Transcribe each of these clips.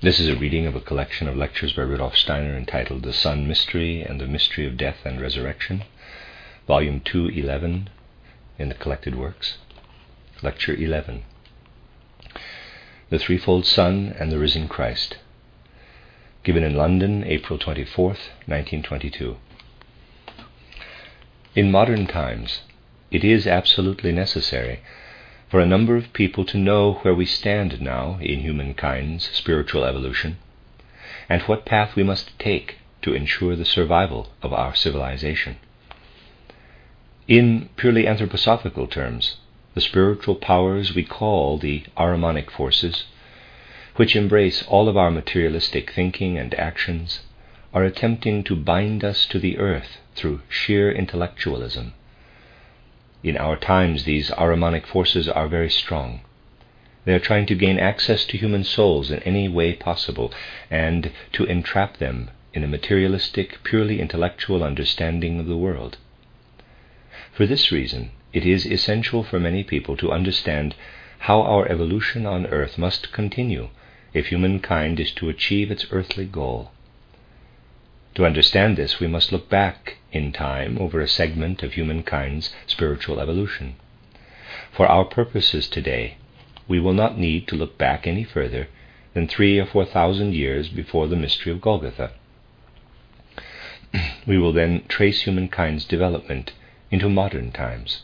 This is a reading of a collection of lectures by Rudolf Steiner entitled The Sun Mystery and the Mystery of Death and Resurrection, Volume 211 in the Collected Works. Lecture 11 The Threefold Sun and the Risen Christ. Given in London, April 24th, 1922. In modern times, it is absolutely necessary for a number of people to know where we stand now in humankind's spiritual evolution, and what path we must take to ensure the survival of our civilization. In purely anthroposophical terms, the spiritual powers we call the Ahrimanic forces, which embrace all of our materialistic thinking and actions, are attempting to bind us to the earth through sheer intellectualism in our times, these Ahrimanic forces are very strong. They are trying to gain access to human souls in any way possible and to entrap them in a materialistic, purely intellectual understanding of the world. For this reason, it is essential for many people to understand how our evolution on earth must continue if humankind is to achieve its earthly goal. To understand this, we must look back in time over a segment of humankind's spiritual evolution. For our purposes today, we will not need to look back any further than three or four thousand years before the mystery of Golgotha. we will then trace humankind's development into modern times.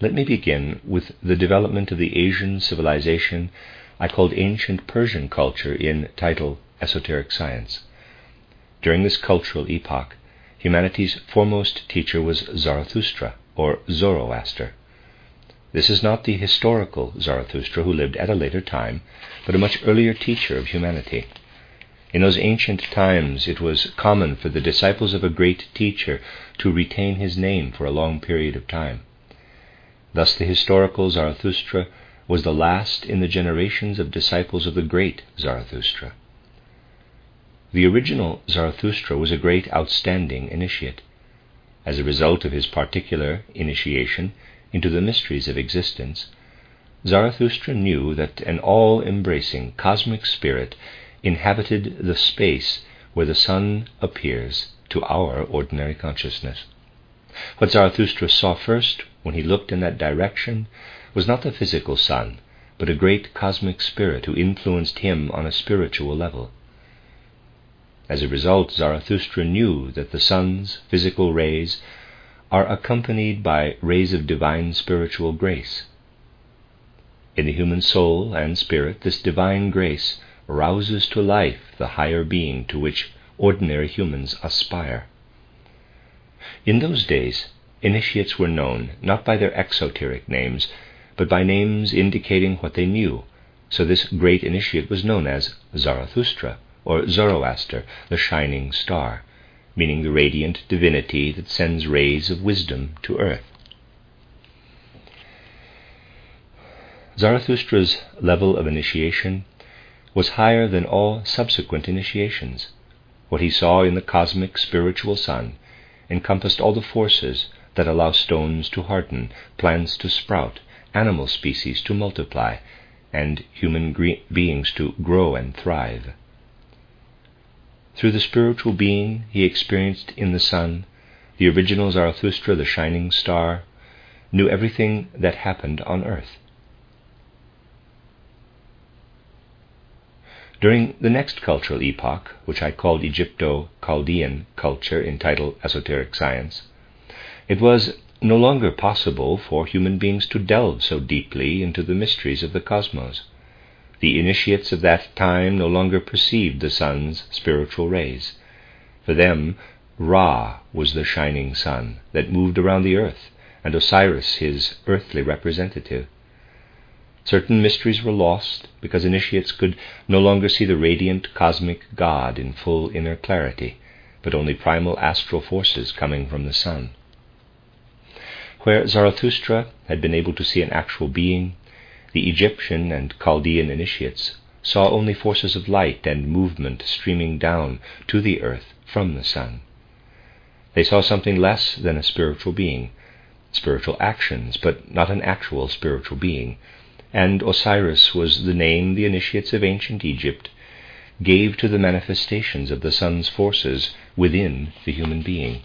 Let me begin with the development of the Asian civilization I called ancient Persian culture in title Esoteric Science. During this cultural epoch, humanity's foremost teacher was Zarathustra, or Zoroaster. This is not the historical Zarathustra who lived at a later time, but a much earlier teacher of humanity. In those ancient times, it was common for the disciples of a great teacher to retain his name for a long period of time. Thus, the historical Zarathustra was the last in the generations of disciples of the great Zarathustra. The original Zarathustra was a great outstanding initiate. As a result of his particular initiation into the mysteries of existence, Zarathustra knew that an all embracing cosmic spirit inhabited the space where the sun appears to our ordinary consciousness. What Zarathustra saw first when he looked in that direction was not the physical sun, but a great cosmic spirit who influenced him on a spiritual level. As a result, Zarathustra knew that the sun's physical rays are accompanied by rays of divine spiritual grace. In the human soul and spirit, this divine grace rouses to life the higher being to which ordinary humans aspire. In those days, initiates were known not by their exoteric names, but by names indicating what they knew, so this great initiate was known as Zarathustra or Zoroaster, the shining star, meaning the radiant divinity that sends rays of wisdom to earth. Zarathustra's level of initiation was higher than all subsequent initiations. What he saw in the cosmic spiritual sun encompassed all the forces that allow stones to harden, plants to sprout, animal species to multiply, and human gre- beings to grow and thrive. Through the spiritual being he experienced in the sun, the original Zarathustra, the shining star, knew everything that happened on earth. During the next cultural epoch, which I called Egypto Chaldean culture in title Esoteric Science, it was no longer possible for human beings to delve so deeply into the mysteries of the cosmos. The initiates of that time no longer perceived the sun's spiritual rays. For them, Ra was the shining sun that moved around the earth, and Osiris his earthly representative. Certain mysteries were lost because initiates could no longer see the radiant cosmic God in full inner clarity, but only primal astral forces coming from the sun. Where Zarathustra had been able to see an actual being, the Egyptian and Chaldean initiates saw only forces of light and movement streaming down to the earth from the sun. They saw something less than a spiritual being, spiritual actions, but not an actual spiritual being, and Osiris was the name the initiates of ancient Egypt gave to the manifestations of the sun's forces within the human being.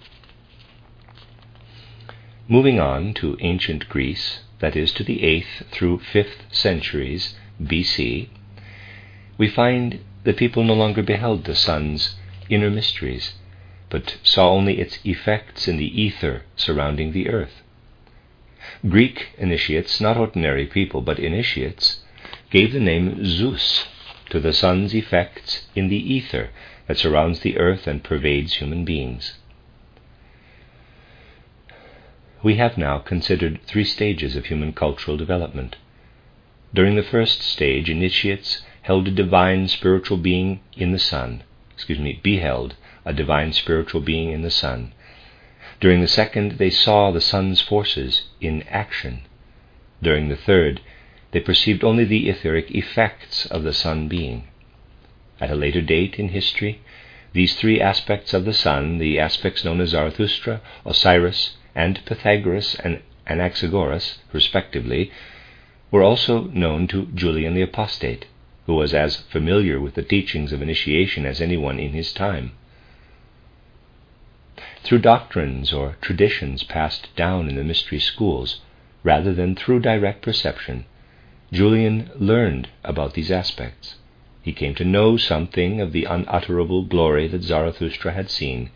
Moving on to ancient Greece, that is, to the 8th through 5th centuries BC, we find the people no longer beheld the sun's inner mysteries, but saw only its effects in the ether surrounding the earth. Greek initiates, not ordinary people, but initiates, gave the name Zeus to the sun's effects in the ether that surrounds the earth and pervades human beings. We have now considered three stages of human cultural development. During the first stage, initiates held a divine spiritual being in the sun, excuse me, beheld a divine spiritual being in the sun. During the second, they saw the sun's forces in action. During the third, they perceived only the etheric effects of the sun being. At a later date in history, these three aspects of the sun, the aspects known as Zarathustra, Osiris, and Pythagoras and Anaxagoras, respectively, were also known to Julian the Apostate, who was as familiar with the teachings of initiation as anyone in his time. Through doctrines or traditions passed down in the mystery schools, rather than through direct perception, Julian learned about these aspects. He came to know something of the unutterable glory that Zarathustra had seen,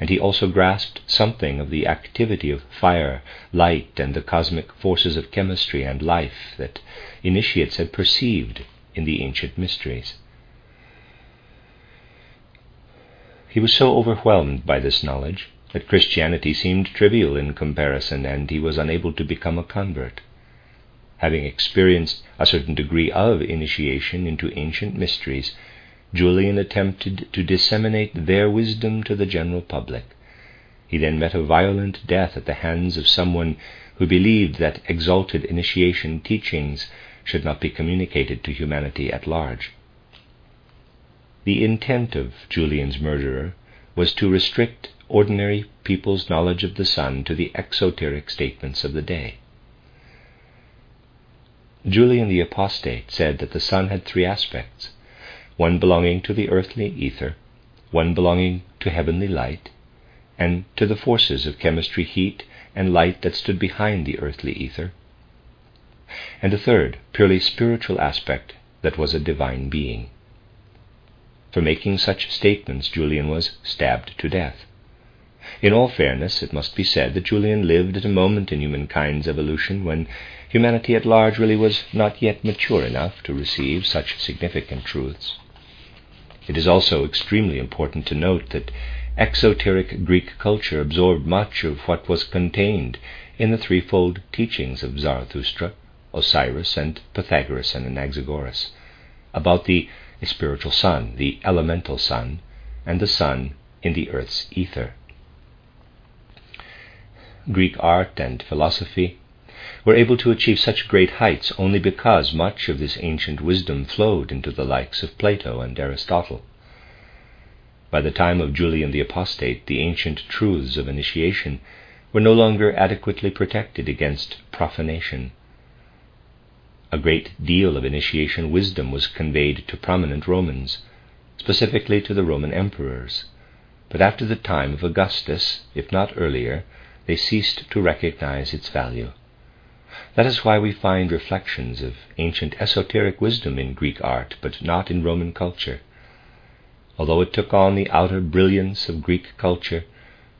and he also grasped something of the activity of fire, light, and the cosmic forces of chemistry and life that initiates had perceived in the ancient mysteries. He was so overwhelmed by this knowledge that Christianity seemed trivial in comparison, and he was unable to become a convert having experienced a certain degree of initiation into ancient mysteries, Julian attempted to disseminate their wisdom to the general public. He then met a violent death at the hands of someone who believed that exalted initiation teachings should not be communicated to humanity at large. The intent of Julian's murderer was to restrict ordinary people's knowledge of the sun to the exoteric statements of the day. Julian the Apostate said that the sun had three aspects one belonging to the earthly ether, one belonging to heavenly light, and to the forces of chemistry, heat, and light that stood behind the earthly ether, and a third, purely spiritual aspect that was a divine being. For making such statements, Julian was stabbed to death. In all fairness, it must be said that Julian lived at a moment in humankind's evolution when humanity at large really was not yet mature enough to receive such significant truths. It is also extremely important to note that exoteric Greek culture absorbed much of what was contained in the threefold teachings of Zarathustra, Osiris, and Pythagoras and Anaxagoras about the spiritual sun, the elemental sun, and the sun in the earth's ether. Greek art and philosophy were able to achieve such great heights only because much of this ancient wisdom flowed into the likes of Plato and Aristotle. By the time of Julian the Apostate, the ancient truths of initiation were no longer adequately protected against profanation. A great deal of initiation wisdom was conveyed to prominent Romans, specifically to the Roman emperors, but after the time of Augustus, if not earlier, they ceased to recognize its value. That is why we find reflections of ancient esoteric wisdom in Greek art, but not in Roman culture. Although it took on the outer brilliance of Greek culture,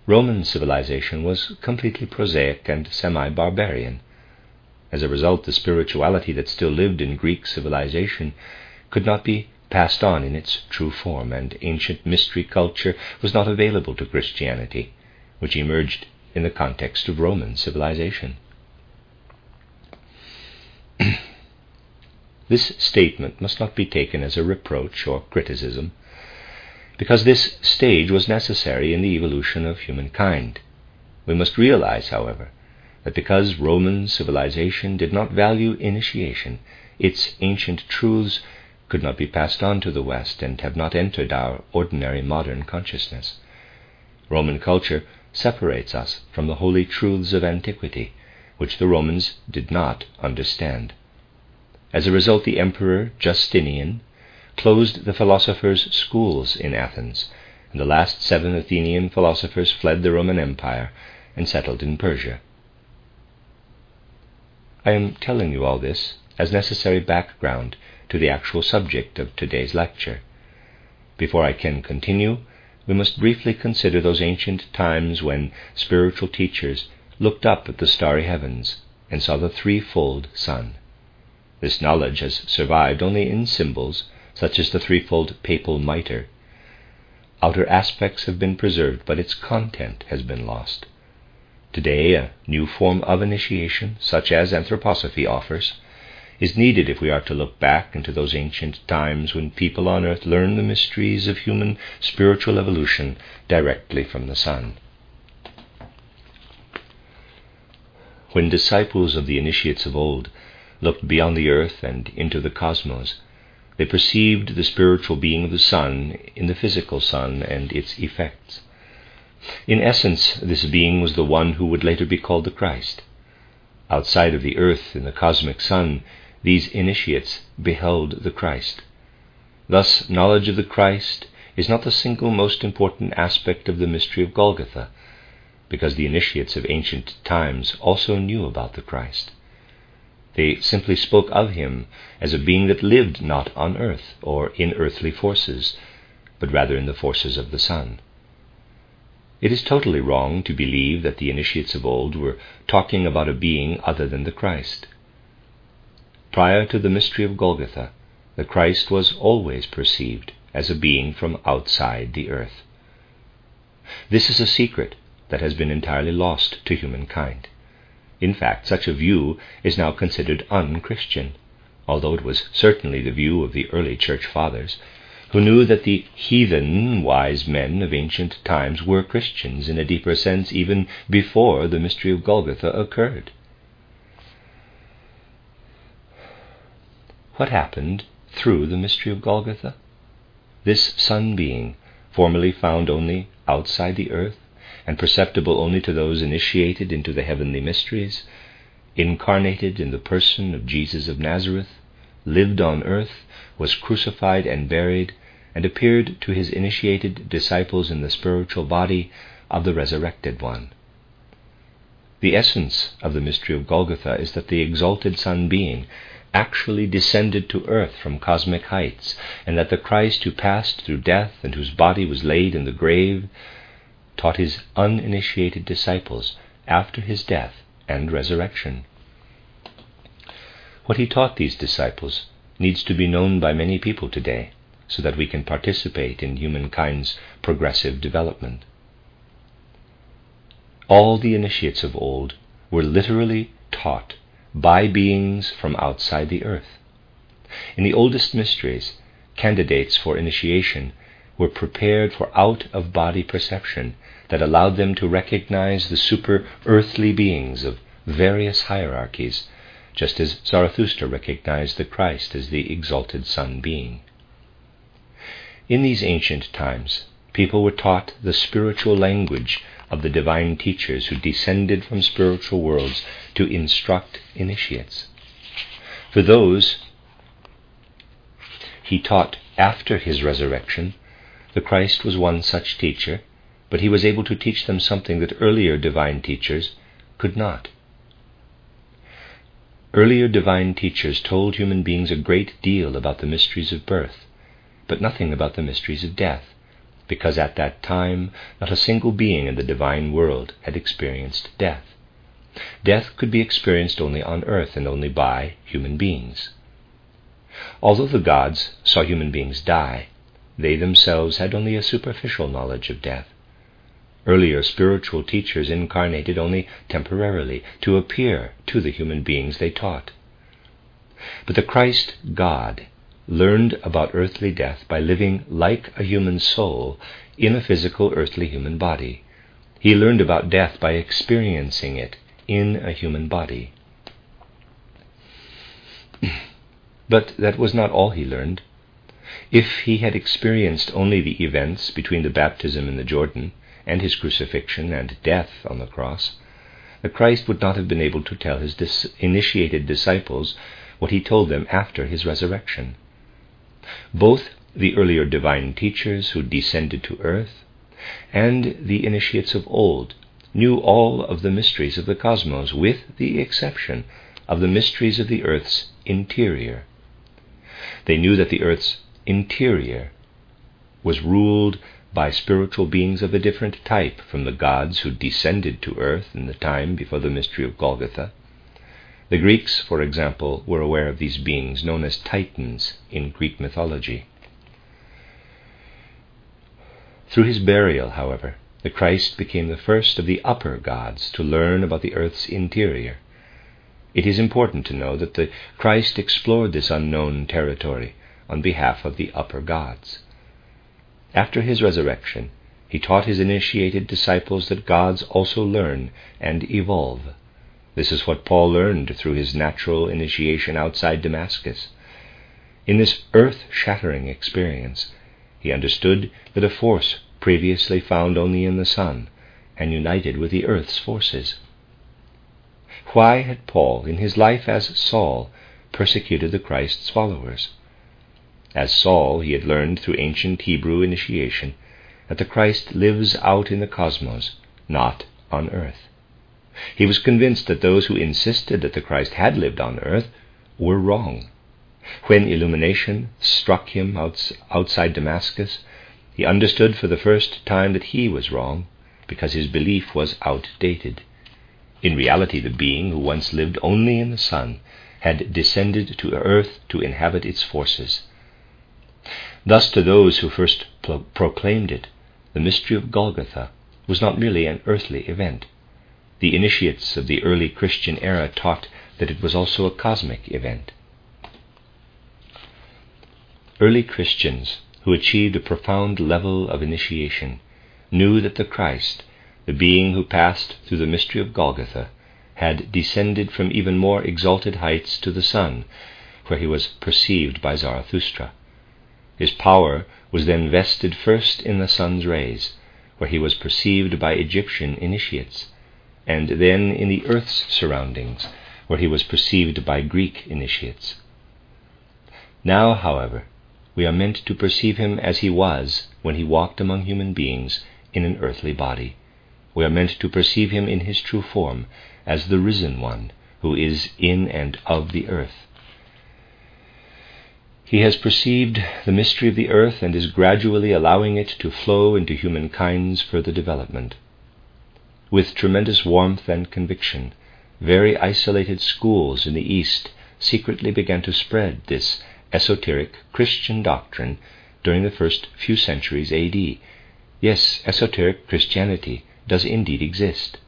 Roman civilization was completely prosaic and semi barbarian. As a result, the spirituality that still lived in Greek civilization could not be passed on in its true form, and ancient mystery culture was not available to Christianity, which emerged in the context of Roman civilization. This statement must not be taken as a reproach or criticism, because this stage was necessary in the evolution of humankind. We must realize, however, that because Roman civilization did not value initiation, its ancient truths could not be passed on to the West and have not entered our ordinary modern consciousness. Roman culture separates us from the holy truths of antiquity, which the Romans did not understand. As a result, the Emperor Justinian closed the philosophers' schools in Athens, and the last seven Athenian philosophers fled the Roman Empire and settled in Persia. I am telling you all this as necessary background to the actual subject of today's lecture. Before I can continue, we must briefly consider those ancient times when spiritual teachers looked up at the starry heavens and saw the threefold sun. This knowledge has survived only in symbols, such as the threefold papal mitre. Outer aspects have been preserved, but its content has been lost. Today, a new form of initiation, such as anthroposophy offers, is needed if we are to look back into those ancient times when people on earth learned the mysteries of human spiritual evolution directly from the sun. When disciples of the initiates of old looked beyond the earth and into the cosmos, they perceived the spiritual being of the sun in the physical sun and its effects. In essence, this being was the one who would later be called the Christ. Outside of the earth, in the cosmic sun, these initiates beheld the Christ. Thus, knowledge of the Christ is not the single most important aspect of the mystery of Golgotha, because the initiates of ancient times also knew about the Christ. They simply spoke of him as a being that lived not on earth or in earthly forces, but rather in the forces of the sun. It is totally wrong to believe that the initiates of old were talking about a being other than the Christ. Prior to the mystery of Golgotha, the Christ was always perceived as a being from outside the earth. This is a secret that has been entirely lost to humankind. In fact, such a view is now considered unchristian, although it was certainly the view of the early church fathers who knew that the heathen wise men of ancient times were Christians in a deeper sense even before the mystery of Golgotha occurred. What happened through the mystery of Golgotha? This sun being, formerly found only outside the earth and perceptible only to those initiated into the heavenly mysteries, incarnated in the person of Jesus of Nazareth, lived on earth, was crucified and buried, and appeared to his initiated disciples in the spiritual body of the resurrected one. The essence of the mystery of Golgotha is that the exalted Sun being actually descended to earth from cosmic heights, and that the Christ who passed through death and whose body was laid in the grave taught his uninitiated disciples after his death and resurrection. What he taught these disciples needs to be known by many people today so that we can participate in humankind's progressive development. All the initiates of old were literally taught by beings from outside the earth. In the oldest mysteries, candidates for initiation were prepared for out of body perception that allowed them to recognize the super earthly beings of various hierarchies, just as Zarathustra recognized the Christ as the exalted Sun being. In these ancient times, people were taught the spiritual language of the divine teachers who descended from spiritual worlds to instruct initiates. For those he taught after his resurrection, the Christ was one such teacher, but he was able to teach them something that earlier divine teachers could not. Earlier divine teachers told human beings a great deal about the mysteries of birth, but nothing about the mysteries of death, because at that time not a single being in the divine world had experienced death. Death could be experienced only on earth and only by human beings. Although the gods saw human beings die, they themselves had only a superficial knowledge of death. Earlier spiritual teachers incarnated only temporarily to appear to the human beings they taught. But the Christ God learned about earthly death by living like a human soul in a physical earthly human body. He learned about death by experiencing it in a human body. but that was not all he learned. If he had experienced only the events between the baptism in the Jordan and his crucifixion and death on the cross, the Christ would not have been able to tell his dis- initiated disciples what he told them after his resurrection. Both the earlier divine teachers who descended to earth and the initiates of old knew all of the mysteries of the cosmos, with the exception of the mysteries of the earth's interior. They knew that the earth's interior was ruled by spiritual beings of a different type from the gods who descended to earth in the time before the mystery of Golgotha. The Greeks, for example, were aware of these beings known as Titans in Greek mythology. Through his burial, however, the Christ became the first of the upper gods to learn about the earth's interior. It is important to know that the Christ explored this unknown territory on behalf of the upper gods. After his resurrection, he taught his initiated disciples that gods also learn and evolve. This is what Paul learned through his natural initiation outside Damascus. In this earth shattering experience, he understood that a force previously found only in the sun and united with the earth's forces. Why had Paul, in his life as Saul, persecuted the Christ's followers? As Saul, he had learned through ancient Hebrew initiation that the Christ lives out in the cosmos, not on earth. He was convinced that those who insisted that the Christ had lived on earth were wrong. When illumination struck him outside Damascus, he understood for the first time that he was wrong, because his belief was outdated. In reality, the being who once lived only in the sun had descended to earth to inhabit its forces. Thus, to those who first pro- proclaimed it, the mystery of Golgotha was not merely an earthly event. The initiates of the early Christian era taught that it was also a cosmic event. Early Christians who achieved a profound level of initiation knew that the Christ, the being who passed through the mystery of Golgotha, had descended from even more exalted heights to the sun, where he was perceived by Zarathustra. His power was then vested first in the sun's rays, where he was perceived by Egyptian initiates, and then in the earth's surroundings, where he was perceived by Greek initiates. Now, however, we are meant to perceive him as he was when he walked among human beings in an earthly body. We are meant to perceive him in his true form, as the risen one who is in and of the earth. He has perceived the mystery of the earth and is gradually allowing it to flow into humankind's further development. With tremendous warmth and conviction, very isolated schools in the East secretly began to spread this esoteric Christian doctrine during the first few centuries AD. Yes, esoteric Christianity does indeed exist.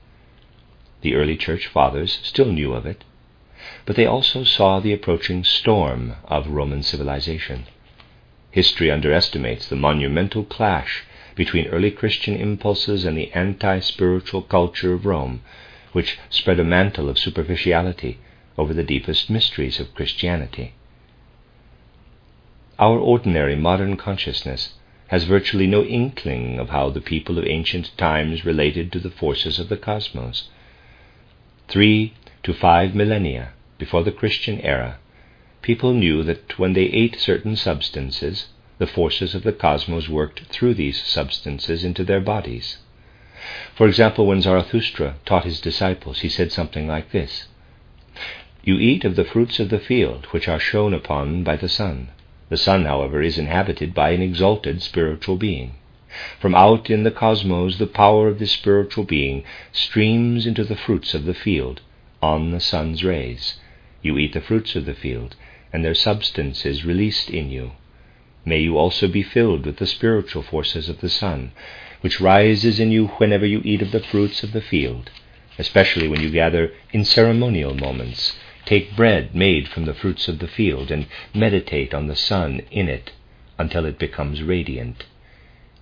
The early church fathers still knew of it, but they also saw the approaching storm of Roman civilization. History underestimates the monumental clash between early Christian impulses and the anti spiritual culture of Rome, which spread a mantle of superficiality over the deepest mysteries of Christianity. Our ordinary modern consciousness has virtually no inkling of how the people of ancient times related to the forces of the cosmos. Three to five millennia before the Christian era, people knew that when they ate certain substances, the forces of the cosmos worked through these substances into their bodies. For example, when Zarathustra taught his disciples, he said something like this You eat of the fruits of the field, which are shone upon by the sun. The sun, however, is inhabited by an exalted spiritual being. From out in the cosmos, the power of this spiritual being streams into the fruits of the field on the sun's rays. You eat the fruits of the field, and their substance is released in you. May you also be filled with the spiritual forces of the sun, which rises in you whenever you eat of the fruits of the field, especially when you gather in ceremonial moments Take bread made from the fruits of the field and meditate on the sun in it until it becomes radiant.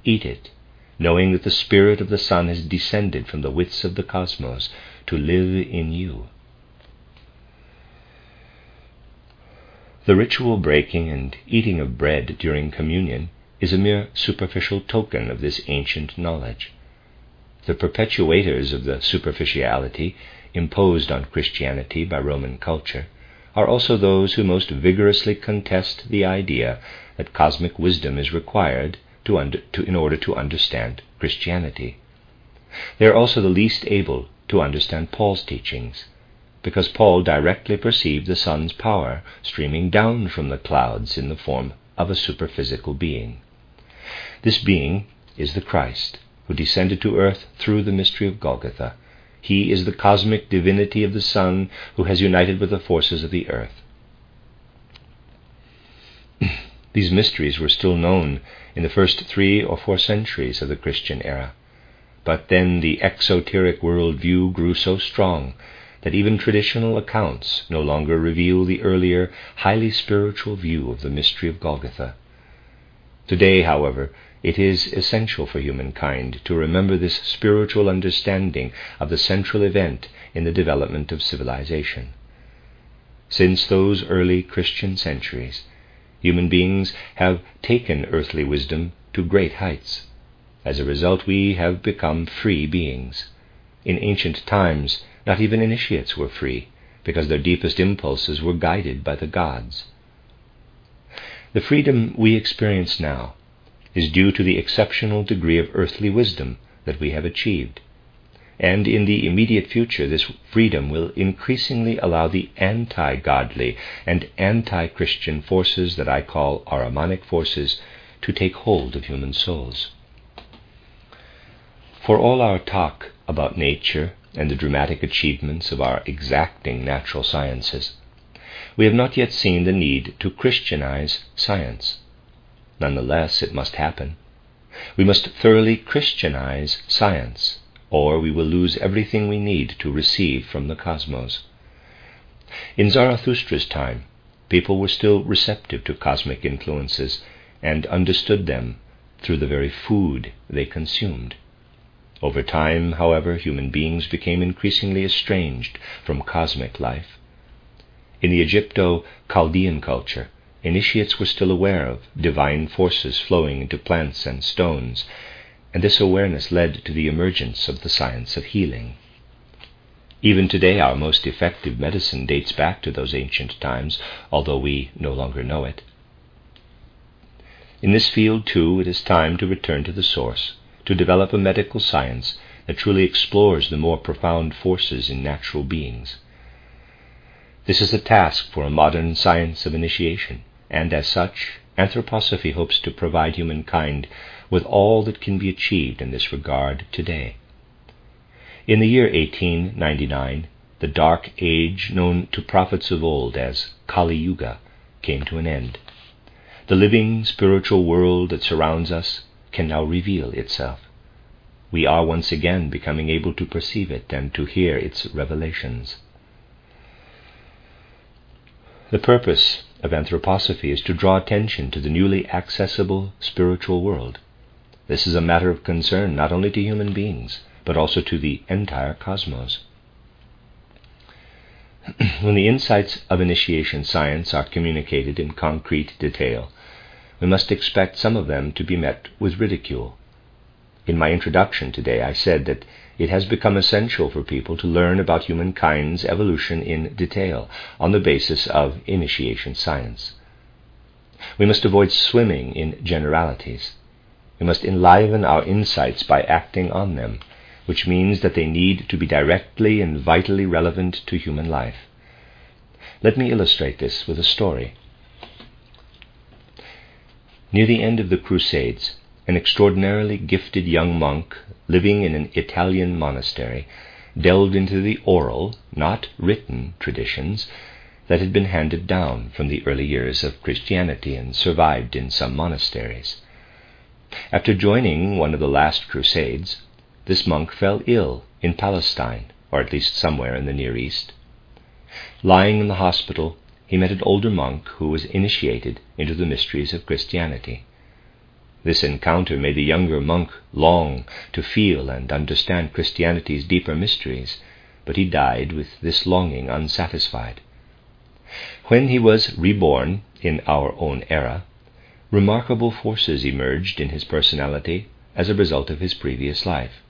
Eat it, knowing that the spirit of the sun has descended from the widths of the cosmos to live in you. The ritual breaking and eating of bread during communion is a mere superficial token of this ancient knowledge. The perpetuators of the superficiality imposed on Christianity by Roman culture are also those who most vigorously contest the idea that cosmic wisdom is required to under, to, in order to understand Christianity. They are also the least able to understand Paul's teachings, because Paul directly perceived the sun's power streaming down from the clouds in the form of a superphysical being. This being is the Christ, who descended to earth through the mystery of Golgotha. He is the cosmic divinity of the sun who has united with the forces of the earth. These mysteries were still known in the first three or four centuries of the Christian era. But then the exoteric world view grew so strong that even traditional accounts no longer reveal the earlier, highly spiritual view of the mystery of Golgotha. Today, however, it is essential for humankind to remember this spiritual understanding of the central event in the development of civilization. Since those early Christian centuries, human beings have taken earthly wisdom to great heights. As a result, we have become free beings. In ancient times, not even initiates were free, because their deepest impulses were guided by the gods. The freedom we experience now is due to the exceptional degree of earthly wisdom that we have achieved. And in the immediate future, this freedom will increasingly allow the anti godly and anti Christian forces that I call Ahrimanic forces to take hold of human souls. For all our talk about nature and the dramatic achievements of our exacting natural sciences, we have not yet seen the need to Christianize science. Nonetheless, it must happen. We must thoroughly Christianize science, or we will lose everything we need to receive from the cosmos. In Zarathustra's time, people were still receptive to cosmic influences and understood them through the very food they consumed. Over time, however, human beings became increasingly estranged from cosmic life. In the Egypto Chaldean culture, initiates were still aware of divine forces flowing into plants and stones, and this awareness led to the emergence of the science of healing. Even today, our most effective medicine dates back to those ancient times, although we no longer know it. In this field, too, it is time to return to the source to develop a medical science that truly explores the more profound forces in natural beings. This is a task for a modern science of initiation, and as such, anthroposophy hopes to provide humankind with all that can be achieved in this regard today. In the year 1899, the dark age known to prophets of old as Kali Yuga came to an end. The living spiritual world that surrounds us can now reveal itself. We are once again becoming able to perceive it and to hear its revelations. The purpose of anthroposophy is to draw attention to the newly accessible spiritual world. This is a matter of concern not only to human beings, but also to the entire cosmos. when the insights of initiation science are communicated in concrete detail, we must expect some of them to be met with ridicule. In my introduction today, I said that it has become essential for people to learn about humankind's evolution in detail on the basis of initiation science. We must avoid swimming in generalities. We must enliven our insights by acting on them, which means that they need to be directly and vitally relevant to human life. Let me illustrate this with a story. Near the end of the Crusades, an extraordinarily gifted young monk living in an Italian monastery delved into the oral, not written, traditions that had been handed down from the early years of Christianity and survived in some monasteries. After joining one of the last crusades, this monk fell ill in Palestine, or at least somewhere in the Near East. Lying in the hospital, he met an older monk who was initiated into the mysteries of Christianity. This encounter made the younger monk long to feel and understand Christianity's deeper mysteries, but he died with this longing unsatisfied. When he was reborn in our own era, remarkable forces emerged in his personality as a result of his previous life.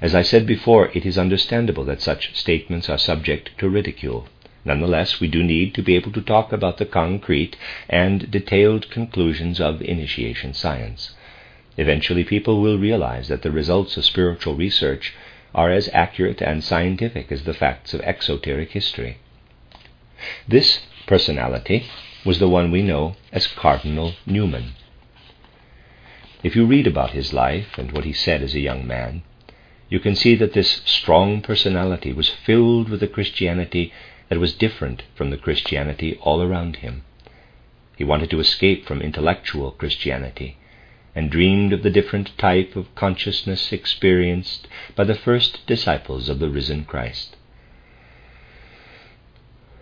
As I said before, it is understandable that such statements are subject to ridicule. Nonetheless, we do need to be able to talk about the concrete and detailed conclusions of initiation science. Eventually, people will realize that the results of spiritual research are as accurate and scientific as the facts of exoteric history. This personality was the one we know as Cardinal Newman. If you read about his life and what he said as a young man, you can see that this strong personality was filled with a Christianity that was different from the Christianity all around him. He wanted to escape from intellectual Christianity and dreamed of the different type of consciousness experienced by the first disciples of the risen Christ.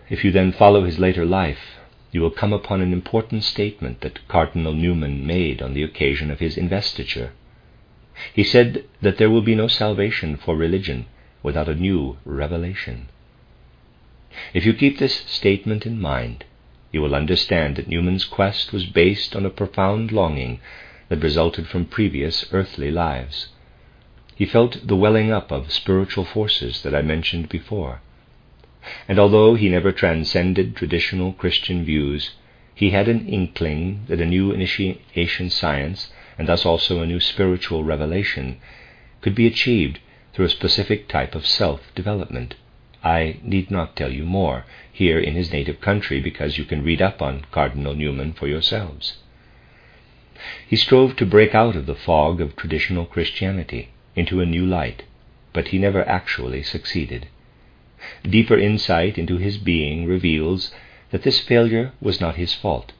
If you then follow his later life, you will come upon an important statement that Cardinal Newman made on the occasion of his investiture. He said that there will be no salvation for religion without a new revelation. If you keep this statement in mind, you will understand that Newman's quest was based on a profound longing that resulted from previous earthly lives. He felt the welling up of spiritual forces that I mentioned before. And although he never transcended traditional Christian views, he had an inkling that a new initiation science, and thus also a new spiritual revelation, could be achieved through a specific type of self development. I need not tell you more here in his native country because you can read up on Cardinal Newman for yourselves. He strove to break out of the fog of traditional Christianity into a new light, but he never actually succeeded. Deeper insight into his being reveals that this failure was not his fault.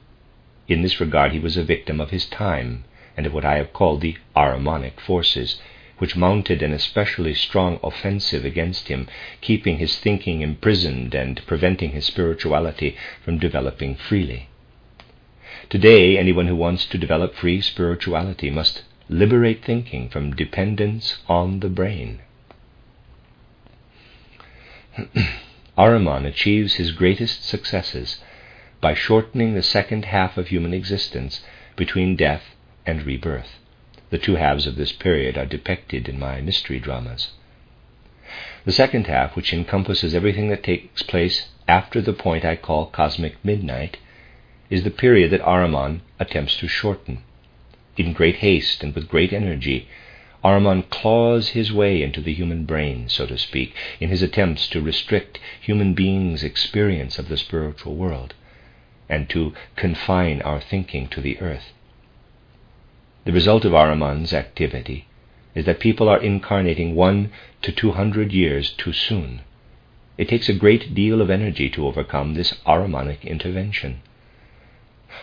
In this regard, he was a victim of his time and of what I have called the Ahrimanic forces, which mounted an especially strong offensive against him, keeping his thinking imprisoned and preventing his spirituality from developing freely. Today, anyone who wants to develop free spirituality must liberate thinking from dependence on the brain. Ahriman achieves his greatest successes by shortening the second half of human existence between death and rebirth. The two halves of this period are depicted in my mystery dramas. The second half, which encompasses everything that takes place after the point I call cosmic midnight, is the period that Ahriman attempts to shorten. In great haste and with great energy, Ahriman claws his way into the human brain, so to speak, in his attempts to restrict human beings' experience of the spiritual world and to confine our thinking to the earth. The result of Ahriman's activity is that people are incarnating one to two hundred years too soon. It takes a great deal of energy to overcome this Ahrimanic intervention.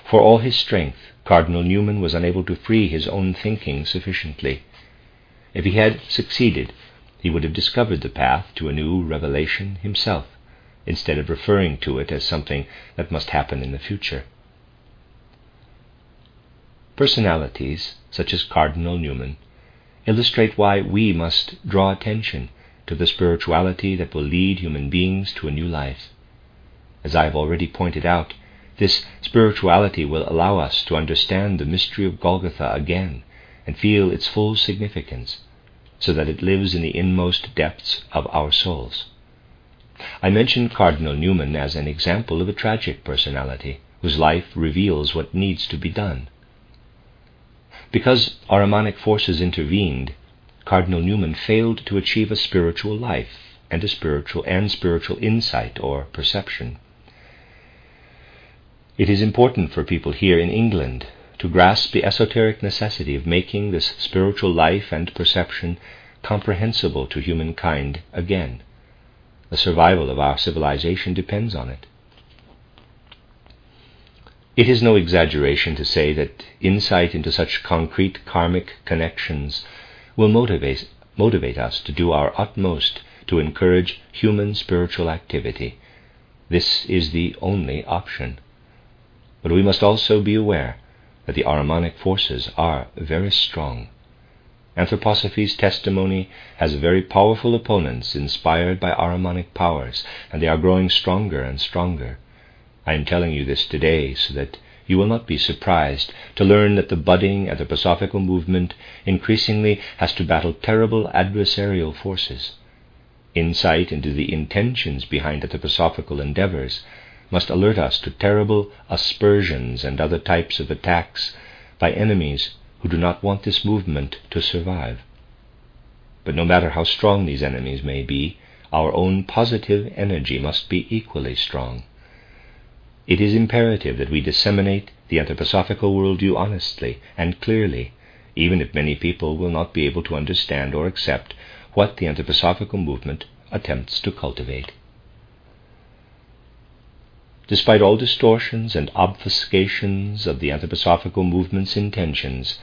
For all his strength, Cardinal Newman was unable to free his own thinking sufficiently. If he had succeeded, he would have discovered the path to a new revelation himself, instead of referring to it as something that must happen in the future. Personalities, such as Cardinal Newman, illustrate why we must draw attention to the spirituality that will lead human beings to a new life. As I have already pointed out, this spirituality will allow us to understand the mystery of Golgotha again and feel its full significance, so that it lives in the inmost depths of our souls. I mention Cardinal Newman as an example of a tragic personality whose life reveals what needs to be done. Because Ahrimanic forces intervened, Cardinal Newman failed to achieve a spiritual life and a spiritual and spiritual insight or perception. It is important for people here in England to grasp the esoteric necessity of making this spiritual life and perception comprehensible to humankind again. The survival of our civilization depends on it. It is no exaggeration to say that insight into such concrete karmic connections will motivate, motivate us to do our utmost to encourage human spiritual activity This is the only option. But we must also be aware that the Ahrimanic forces are very strong. Anthroposophy's testimony has very powerful opponents inspired by Ahrimanic powers, and they are growing stronger and stronger. I am telling you this today so that you will not be surprised to learn that the budding anthroposophical movement increasingly has to battle terrible adversarial forces. Insight into the intentions behind anthroposophical endeavors must alert us to terrible aspersions and other types of attacks by enemies who do not want this movement to survive. But no matter how strong these enemies may be, our own positive energy must be equally strong. It is imperative that we disseminate the anthroposophical worldview honestly and clearly, even if many people will not be able to understand or accept what the anthroposophical movement attempts to cultivate. Despite all distortions and obfuscations of the anthroposophical movement's intentions,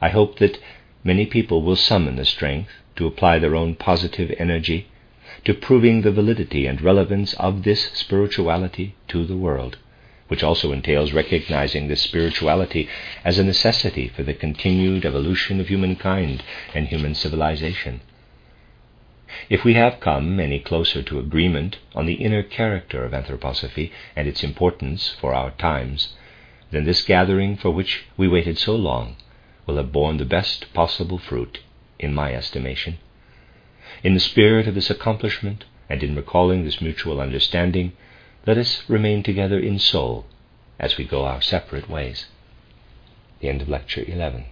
I hope that many people will summon the strength to apply their own positive energy to proving the validity and relevance of this spirituality to the world, which also entails recognizing this spirituality as a necessity for the continued evolution of humankind and human civilization. If we have come any closer to agreement on the inner character of anthroposophy and its importance for our times, then this gathering for which we waited so long will have borne the best possible fruit, in my estimation. In the spirit of this accomplishment, and in recalling this mutual understanding, let us remain together in soul as we go our separate ways. The end of Lecture 11.